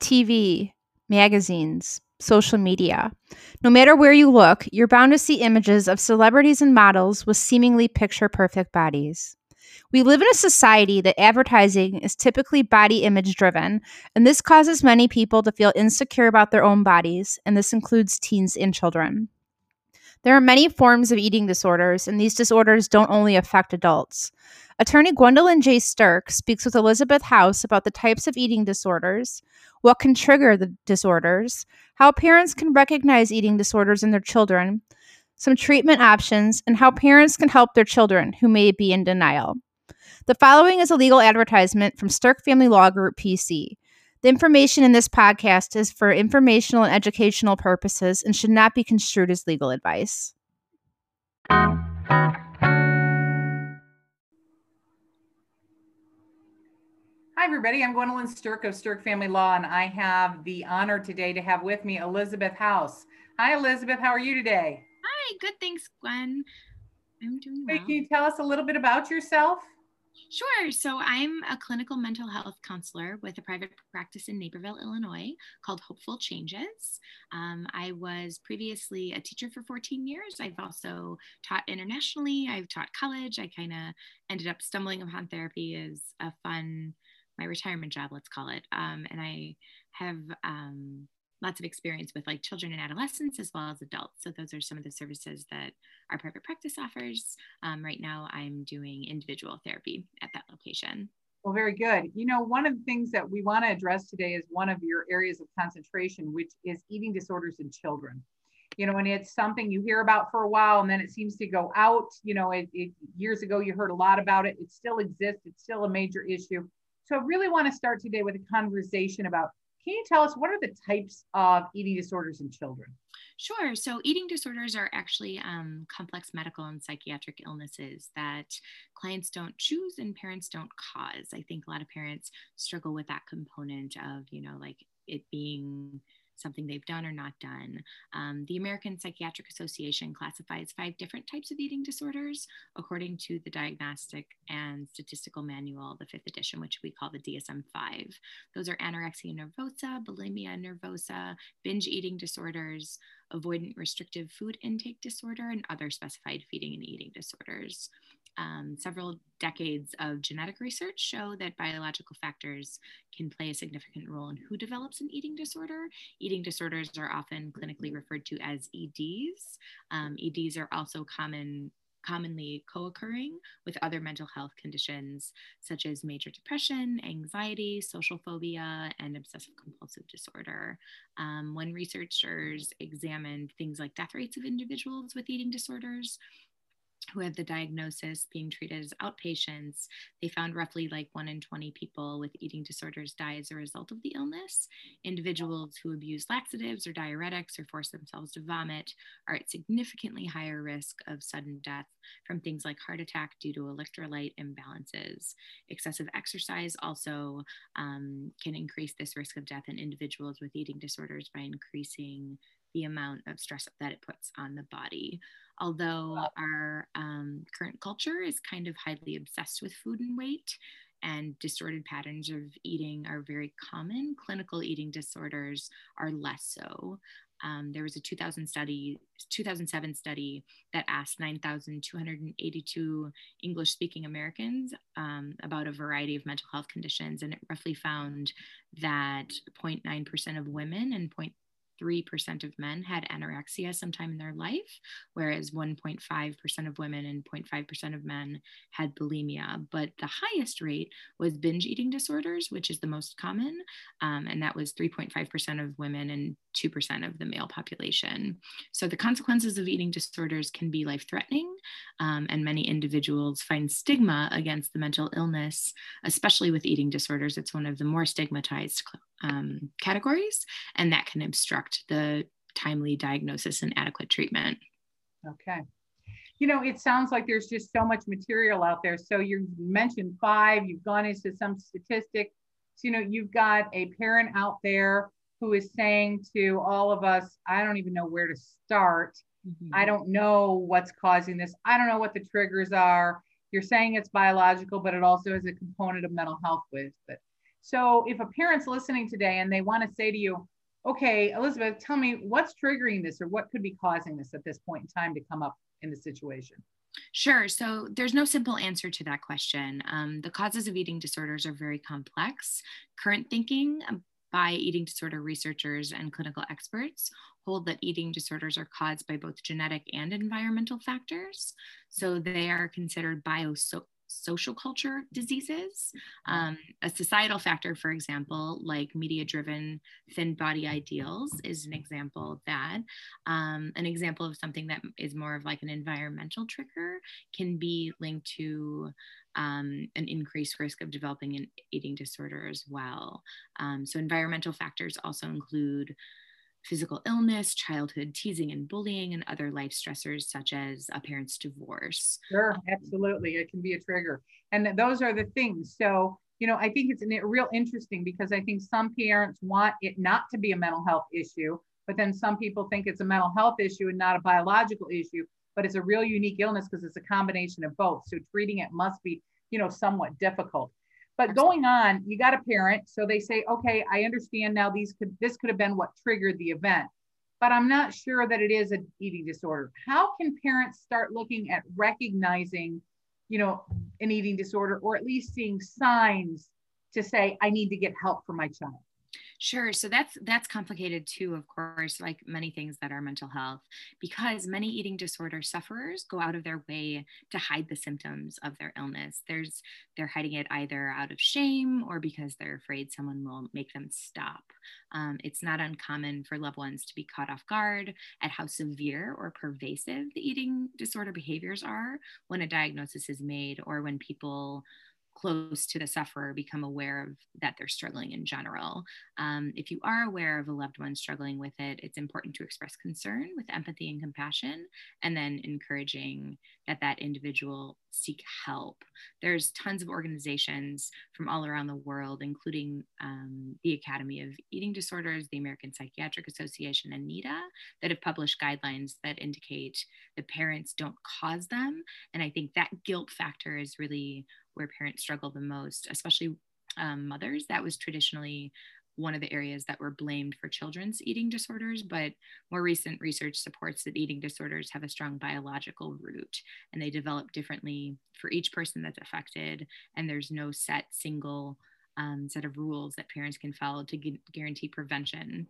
TV, magazines, social media. No matter where you look, you're bound to see images of celebrities and models with seemingly picture perfect bodies. We live in a society that advertising is typically body image driven, and this causes many people to feel insecure about their own bodies, and this includes teens and children. There are many forms of eating disorders, and these disorders don't only affect adults. Attorney Gwendolyn J. Stirk speaks with Elizabeth House about the types of eating disorders, what can trigger the disorders, how parents can recognize eating disorders in their children, some treatment options, and how parents can help their children who may be in denial. The following is a legal advertisement from Stirk Family Law Group PC. The information in this podcast is for informational and educational purposes and should not be construed as legal advice. Hi, everybody. I'm Gwendolyn Stirk of Stirk Family Law, and I have the honor today to have with me Elizabeth House. Hi, Elizabeth. How are you today? Hi, good. Thanks, Gwen. I'm doing well. Can you tell us a little bit about yourself? Sure. So I'm a clinical mental health counselor with a private practice in Naperville, Illinois called Hopeful Changes. Um, I was previously a teacher for 14 years. I've also taught internationally, I've taught college. I kind of ended up stumbling upon therapy as a fun, my retirement job, let's call it. Um, and I have um, lots of experience with like children and adolescents as well as adults. So those are some of the services that our private practice offers. Um, right now, I'm doing individual therapy at that location. Well, very good. You know, one of the things that we want to address today is one of your areas of concentration, which is eating disorders in children. You know, and it's something you hear about for a while and then it seems to go out. You know, it, it, years ago you heard a lot about it. It still exists, it's still a major issue. So I really want to start today with a conversation about can you tell us what are the types of eating disorders in children? Sure. So, eating disorders are actually um, complex medical and psychiatric illnesses that clients don't choose and parents don't cause. I think a lot of parents struggle with that component of, you know, like it being something they've done or not done. Um, the American Psychiatric Association classifies five different types of eating disorders according to the Diagnostic and Statistical Manual, the fifth edition, which we call the DSM 5. Those are anorexia nervosa, bulimia nervosa, binge eating disorders, avoidant restrictive food intake disorder, and other specified feeding and eating disorders. Um, several decades of genetic research show that biological factors can play a significant role in who develops an eating disorder. Eating disorders are often clinically referred to as EDs. Um, EDs are also common commonly co-occurring with other mental health conditions such as major depression, anxiety, social phobia, and obsessive compulsive disorder. Um, when researchers examined things like death rates of individuals with eating disorders, who had the diagnosis being treated as outpatients, they found roughly like one in 20 people with eating disorders die as a result of the illness. Individuals who abuse laxatives or diuretics or force themselves to vomit are at significantly higher risk of sudden death from things like heart attack due to electrolyte imbalances. Excessive exercise also um, can increase this risk of death in individuals with eating disorders by increasing the amount of stress that it puts on the body. Although our um, current culture is kind of highly obsessed with food and weight, and distorted patterns of eating are very common, clinical eating disorders are less so. Um, there was a 2000 study, 2007 study that asked 9,282 English speaking Americans um, about a variety of mental health conditions, and it roughly found that 0.9% of women and 3% of men had anorexia sometime in their life, whereas 1.5% of women and 0.5% of men had bulimia. But the highest rate was binge eating disorders, which is the most common, um, and that was 3.5% of women and 2% of the male population. So the consequences of eating disorders can be life threatening, um, and many individuals find stigma against the mental illness, especially with eating disorders. It's one of the more stigmatized um, categories, and that can obstruct the timely diagnosis and adequate treatment. Okay. You know, it sounds like there's just so much material out there. So you mentioned five, you've gone into some statistics. So, you know, you've got a parent out there who is saying to all of us, I don't even know where to start. Mm-hmm. I don't know what's causing this. I don't know what the triggers are. You're saying it's biological, but it also has a component of mental health with it. So if a parent's listening today and they want to say to you, okay, Elizabeth, tell me what's triggering this or what could be causing this at this point in time to come up in the situation? Sure. So there's no simple answer to that question. Um, the causes of eating disorders are very complex. Current thinking by eating disorder researchers and clinical experts hold that eating disorders are caused by both genetic and environmental factors. So they are considered biosocial social culture diseases. Um, a societal factor, for example, like media driven thin body ideals, is an example of that. Um, an example of something that is more of like an environmental trigger can be linked to um, an increased risk of developing an eating disorder as well. Um, so, environmental factors also include physical illness, childhood teasing and bullying, and other life stressors such as a parent's divorce. Sure, absolutely. It can be a trigger. And those are the things. So, you know, I think it's real interesting because I think some parents want it not to be a mental health issue, but then some people think it's a mental health issue and not a biological issue, but it's a real unique illness because it's a combination of both. So treating it must be, you know, somewhat difficult. But going on, you got a parent, so they say, okay, I understand now these could this could have been what triggered the event, but I'm not sure that it is an eating disorder. How can parents start looking at recognizing, you know, an eating disorder or at least seeing signs to say, I need to get help for my child? Sure. So that's that's complicated too, of course, like many things that are mental health, because many eating disorder sufferers go out of their way to hide the symptoms of their illness. There's they're hiding it either out of shame or because they're afraid someone will make them stop. Um, it's not uncommon for loved ones to be caught off guard at how severe or pervasive the eating disorder behaviors are when a diagnosis is made or when people close to the sufferer become aware of that they're struggling in general. Um, if you are aware of a loved one struggling with it, it's important to express concern with empathy and compassion, and then encouraging that that individual seek help. There's tons of organizations from all around the world, including um, the Academy of Eating Disorders, the American Psychiatric Association, and NEDA, that have published guidelines that indicate the parents don't cause them. And I think that guilt factor is really where parents struggle the most, especially um, mothers. That was traditionally one of the areas that were blamed for children's eating disorders, but more recent research supports that eating disorders have a strong biological root and they develop differently for each person that's affected. And there's no set single um, set of rules that parents can follow to gu- guarantee prevention.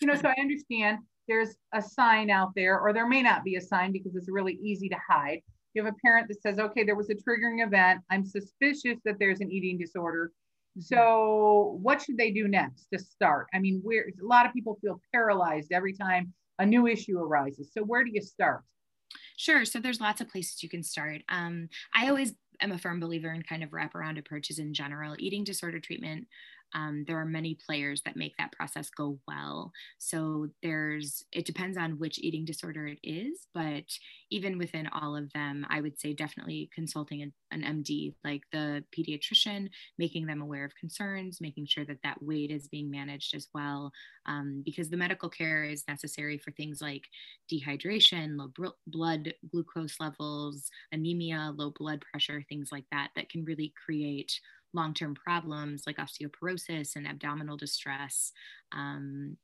You know, so I understand there's a sign out there, or there may not be a sign because it's really easy to hide you have a parent that says, okay, there was a triggering event. I'm suspicious that there's an eating disorder. Mm-hmm. So, what should they do next to start? I mean, where a lot of people feel paralyzed every time a new issue arises. So, where do you start? Sure. So, there's lots of places you can start. Um, I always am a firm believer in kind of wraparound approaches in general. Eating disorder treatment um, there are many players that make that process go well. So there's, it depends on which eating disorder it is, but even within all of them, I would say definitely consulting an, an MD, like the pediatrician, making them aware of concerns, making sure that that weight is being managed as well, um, because the medical care is necessary for things like dehydration, low br- blood glucose levels, anemia, low blood pressure, things like that, that can really create long term problems like osteoporosis and abdominal distress. Um,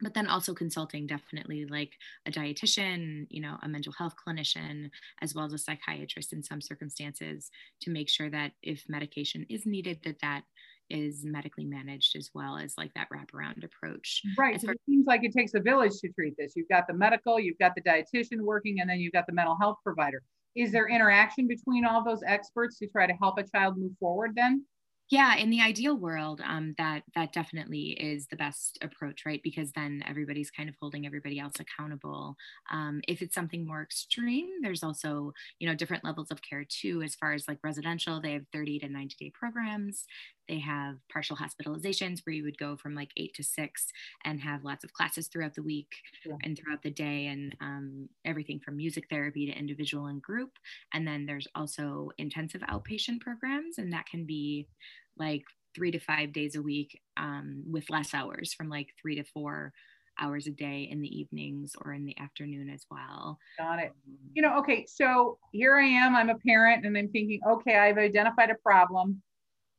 but then also consulting definitely like a dietitian you know a mental health clinician as well as a psychiatrist in some circumstances to make sure that if medication is needed that that is medically managed as well as like that wraparound approach right so it seems like it takes a village to treat this you've got the medical you've got the dietitian working and then you've got the mental health provider is there interaction between all those experts to try to help a child move forward then yeah in the ideal world um, that that definitely is the best approach right because then everybody's kind of holding everybody else accountable um, if it's something more extreme there's also you know different levels of care too as far as like residential they have 30 to 90 day programs they have partial hospitalizations where you would go from like eight to six and have lots of classes throughout the week yeah. and throughout the day, and um, everything from music therapy to individual and group. And then there's also intensive outpatient programs, and that can be like three to five days a week um, with less hours from like three to four hours a day in the evenings or in the afternoon as well. Got it. You know, okay, so here I am, I'm a parent, and I'm thinking, okay, I've identified a problem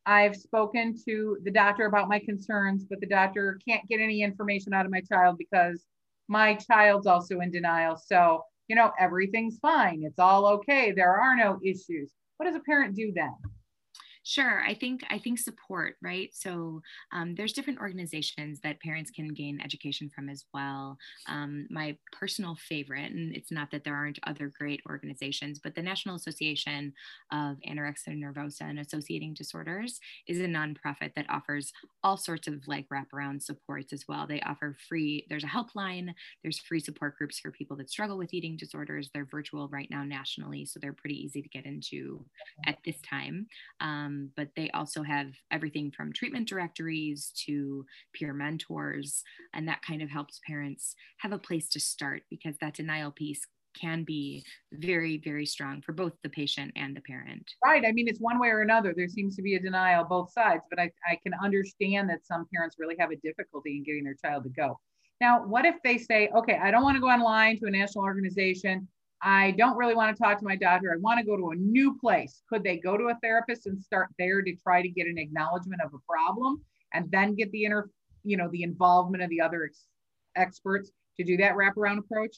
I've spoken to the doctor about my concerns, but the doctor can't get any information out of my child because my child's also in denial. So, you know, everything's fine. It's all okay. There are no issues. What does a parent do then? Sure, I think I think support, right? So um, there's different organizations that parents can gain education from as well. Um, my personal favorite, and it's not that there aren't other great organizations, but the National Association of Anorexia Nervosa and Associating Disorders is a nonprofit that offers all sorts of like wraparound supports as well. They offer free. There's a helpline. There's free support groups for people that struggle with eating disorders. They're virtual right now nationally, so they're pretty easy to get into at this time. Um, um, but they also have everything from treatment directories to peer mentors. And that kind of helps parents have a place to start because that denial piece can be very, very strong for both the patient and the parent. Right. I mean, it's one way or another. There seems to be a denial both sides, but I, I can understand that some parents really have a difficulty in getting their child to go. Now, what if they say, okay, I don't want to go online to a national organization. I don't really want to talk to my doctor. I want to go to a new place. Could they go to a therapist and start there to try to get an acknowledgement of a problem and then get the inner, you know, the involvement of the other ex- experts to do that wraparound approach?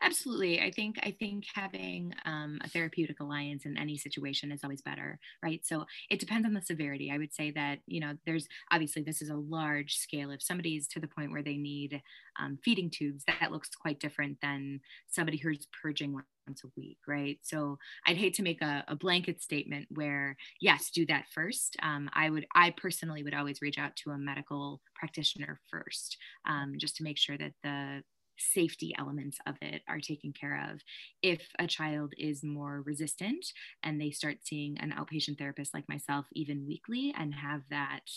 Absolutely. I think I think having um, a therapeutic alliance in any situation is always better, right? So it depends on the severity. I would say that you know there's obviously this is a large scale. If somebody's to the point where they need um, feeding tubes, that looks quite different than somebody who's purging once a week, right? So I'd hate to make a, a blanket statement where yes, do that first. Um, I would I personally would always reach out to a medical practitioner first, um, just to make sure that the safety elements of it are taken care of. If a child is more resistant and they start seeing an outpatient therapist like myself even weekly and have that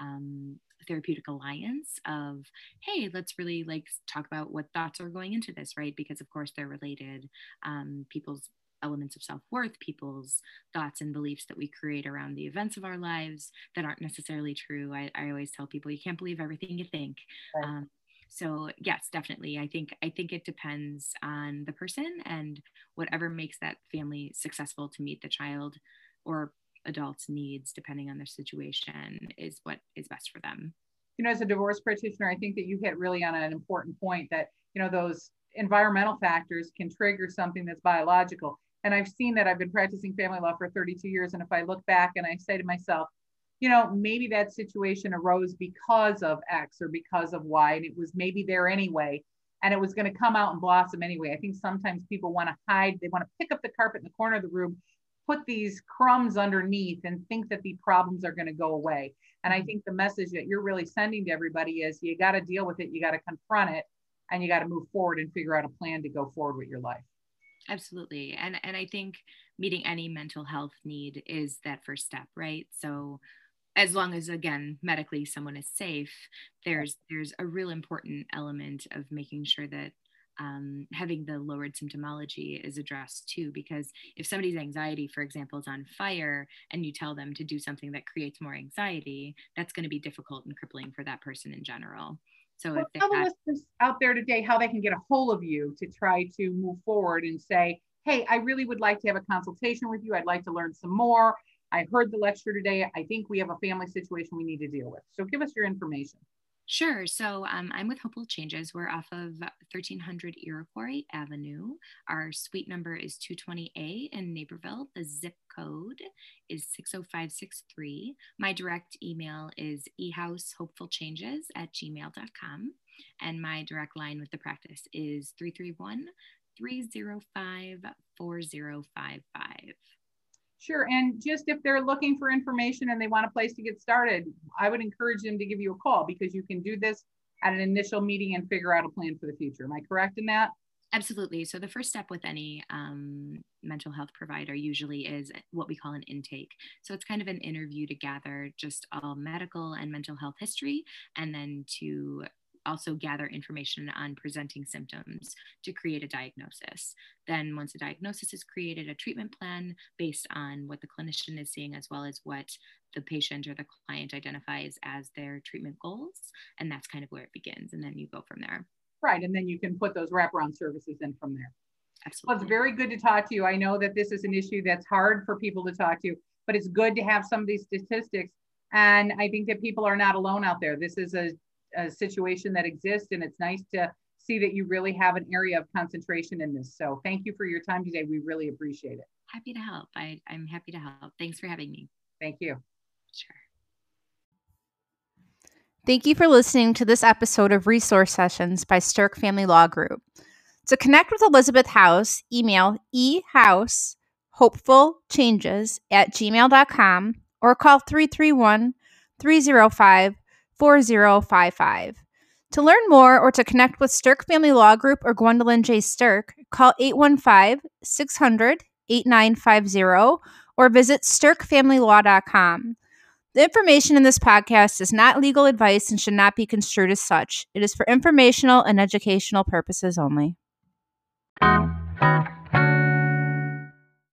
um, therapeutic alliance of hey let's really like talk about what thoughts are going into this right because of course they're related um, people's elements of self-worth people's thoughts and beliefs that we create around the events of our lives that aren't necessarily true i, I always tell people you can't believe everything you think right. um, so yes definitely. I think i think it depends on the person and whatever makes that family successful to meet the child or adults needs depending on their situation is what is best for them. You know as a divorce practitioner i think that you hit really on an important point that you know those environmental factors can trigger something that's biological. And i've seen that. I've been practicing family law for 32 years and if i look back and i say to myself you know, maybe that situation arose because of X or because of Y, and it was maybe there anyway, and it was going to come out and blossom anyway. I think sometimes people want to hide, they want to pick up the carpet in the corner of the room, put these crumbs underneath, and think that the problems are going to go away. And I mm-hmm. think the message that you're really sending to everybody is you got to deal with it, you got to confront it, and you got to move forward and figure out a plan to go forward with your life absolutely and and i think meeting any mental health need is that first step right so as long as again medically someone is safe there's there's a real important element of making sure that um, having the lowered symptomology is addressed too because if somebody's anxiety for example is on fire and you tell them to do something that creates more anxiety that's going to be difficult and crippling for that person in general. So well, if tell the listeners out there today how they can get a hold of you to try to move forward and say hey i really would like to have a consultation with you. I'd like to learn some more I heard the lecture today. I think we have a family situation we need to deal with. So give us your information. Sure. So um, I'm with Hopeful Changes. We're off of 1300 Iroquois Avenue. Our suite number is 220A in Naperville. The zip code is 60563. My direct email is ehousehopefulchanges at gmail.com. And my direct line with the practice is 331 305 4055. Sure. And just if they're looking for information and they want a place to get started, I would encourage them to give you a call because you can do this at an initial meeting and figure out a plan for the future. Am I correct in that? Absolutely. So the first step with any um, mental health provider usually is what we call an intake. So it's kind of an interview to gather just all medical and mental health history, and then to also gather information on presenting symptoms to create a diagnosis. Then, once a diagnosis is created, a treatment plan based on what the clinician is seeing, as well as what the patient or the client identifies as their treatment goals. And that's kind of where it begins. And then you go from there. Right. And then you can put those wraparound services in from there. Absolutely. Well, it's very good to talk to you. I know that this is an issue that's hard for people to talk to. but it's good to have some of these statistics. And I think that people are not alone out there. This is a, a situation that exists, and it's nice to see that you really have an area of concentration in this. So thank you for your time today. We really appreciate it. Happy to help. I, I'm happy to help. Thanks for having me. Thank you. Sure. Thank you for listening to this episode of Resource Sessions by Stirk Family Law Group. To connect with Elizabeth House, email ehouse hopeful changes at gmail.com or call 331 305 4055. To learn more or to connect with Stirk Family Law Group or Gwendolyn J. Stirk, call 815 600 8950 or visit stirkfamilylaw.com. The information in this podcast is not legal advice and should not be construed as such. It is for informational and educational purposes only.